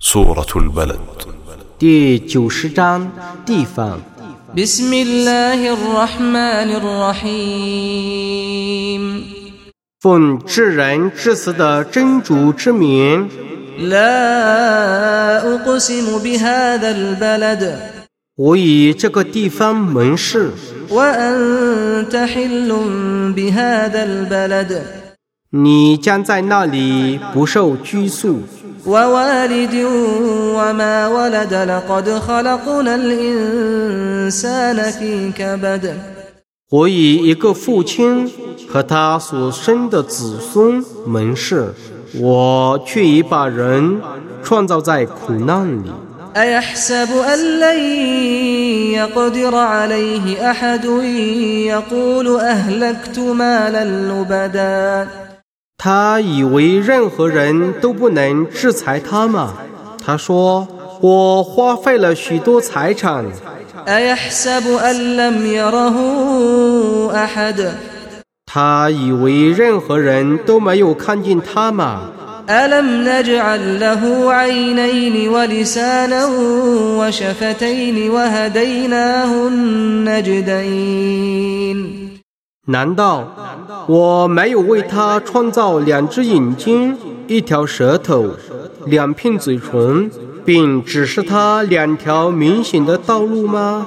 سورة البلد 第九十章地方。 بسم الله الرحمن الرحيم 奉至仁至慈的真主之名， لا أقسم بهذا البلد 我以这个地方盟誓， وأنت حل بهذا البلد 你将在那里不受拘束。 ووالد وما ولد لقد خلقنا الإنسان في كبد 我以一个父亲和他所生的子孙盟誓，我却已把人创造在苦难里。 أيحسب أن لن يقدر عليه أحد يقول أهلكت مالا لبدا 他以为任何人都不能制裁他吗？他说：“我花费了许多财产。 أيحسب أن لم يره أحد ”他以为任何人都没有看见他吗？ ألم نجعل له عينين ولسانا وشفتين وهديناه النجدين 难道我没有为他创造两只眼睛、一条舌头、两片嘴唇，并指示他两条明显的道路吗？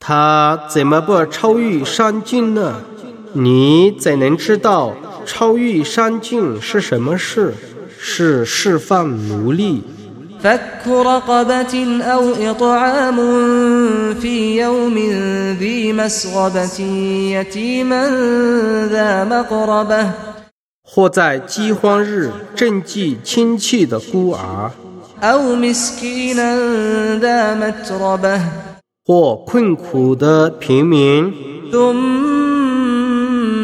他怎么不超越三境呢？你怎能知道超越三境是什么事？是释放奴隶。فك رقبة أو إطعام في يوم ذي مسغبة يتيما ذا مقربة 或在饥荒日赈济亲戚的孤儿， أو مسكينا ذا متربة 或困苦的平民，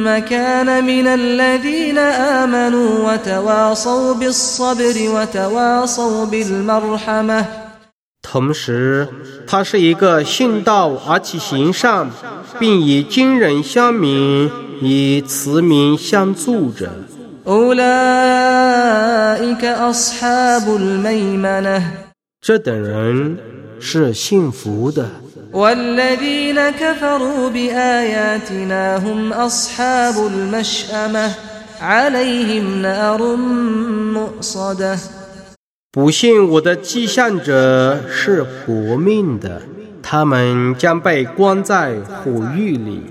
ثم كان من الذين آمنوا وتواصوا بالصبر وتواصوا بالمرحمة 同时，他是一个信道而且行善，并以惊人相悯，以慈悯相助者。 أولئك أصحاب الميمنة 这等人是幸福的。 والذين كفروا بآياتنا هم أصحاب المشأمة عليهم نار مؤصده 不信我的迹象者是活命的，他们将被关在火狱里。